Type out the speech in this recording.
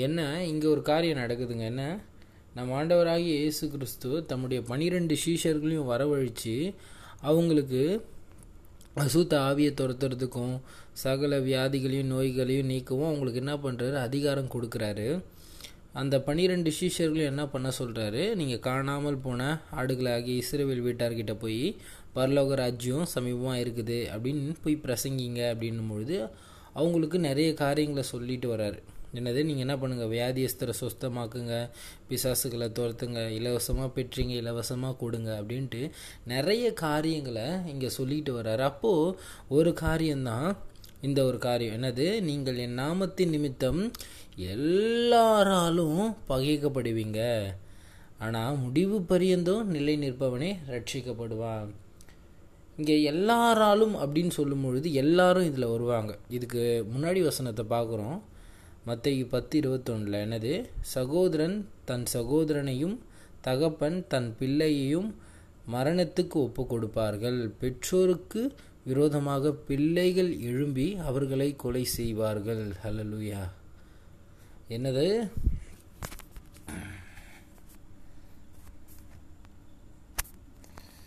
என்ன? இங்கே ஒரு காரியம் நடக்குதுங்க. என்ன? நம் ஆண்டவராகிய இயேசு கிறிஸ்து தம்முடைய பனிரெண்டு சீஷர்களையும் வரவழைச்சு அவங்களுக்கு அசுத்த ஆவியை துரத்துறதுக்கும் சகல வியாதிகளையும் நோய்களையும் நீக்கவும் அவங்களுக்கு என்ன பண்ணுறாரு அதிகாரம் கொடுக்குறாரு. அந்த பனிரெண்டு சீஷர்களும் என்ன பண்ண சொல்கிறாரு நீங்கள் காணாமல் போன ஆடுகளாகி இஸ்ரேவேல் வீட்டார்கிட்ட போய் பரலோக ராஜ்யம் சமீபமாக இருக்குது அப்படின்னு போய் பிரசங்கிங்க அப்படின்னும் பொழுது அவங்களுக்கு நிறைய காரியங்களை சொல்லிட்டு வராரு. என்னது நீங்கள் என்ன பண்ணுங்கள் வியாதியஸ்தரை சுஸ்தமாக்குங்க பிசாசுகளை துரத்துங்க இலவசமாக பெற்றீங்க இலவசமாக கொடுங்க அப்படின்ட்டு நிறைய காரியங்களை இங்கே சொல்லிட்டு வர்றாரு. அப்போது ஒரு காரியம்தான் இந்த ஒரு காரியம். என்னது நீங்கள் என் நாமத்தின் நிமித்தம் எல்லாராலும் பகைக்கப்படுவீங்க. ஆனால் முடிவு பரியந்தும் நிலை நிற்பவனே ரட்சிக்கப்படுவான். இங்கே எல்லாராலும் அப்படின்னு சொல்லும் பொழுது எல்லாரும் இதில் வருவாங்க. இதுக்கு முன்னாடி வசனத்தை பார்க்குறோம். மத்திய பத்து இருபத்தொன்னில் எனது சகோதரன் தன் சகோதரனையும் தகப்பன் தன் பிள்ளையையும் மரணத்துக்கு ஒப்பு கொடுப்பார்கள் பெற்றோருக்கு விரோதமாக பிள்ளைகள் எழும்பி அவர்களை கொலை செய்வார்கள். ஹலலுயா என்னது?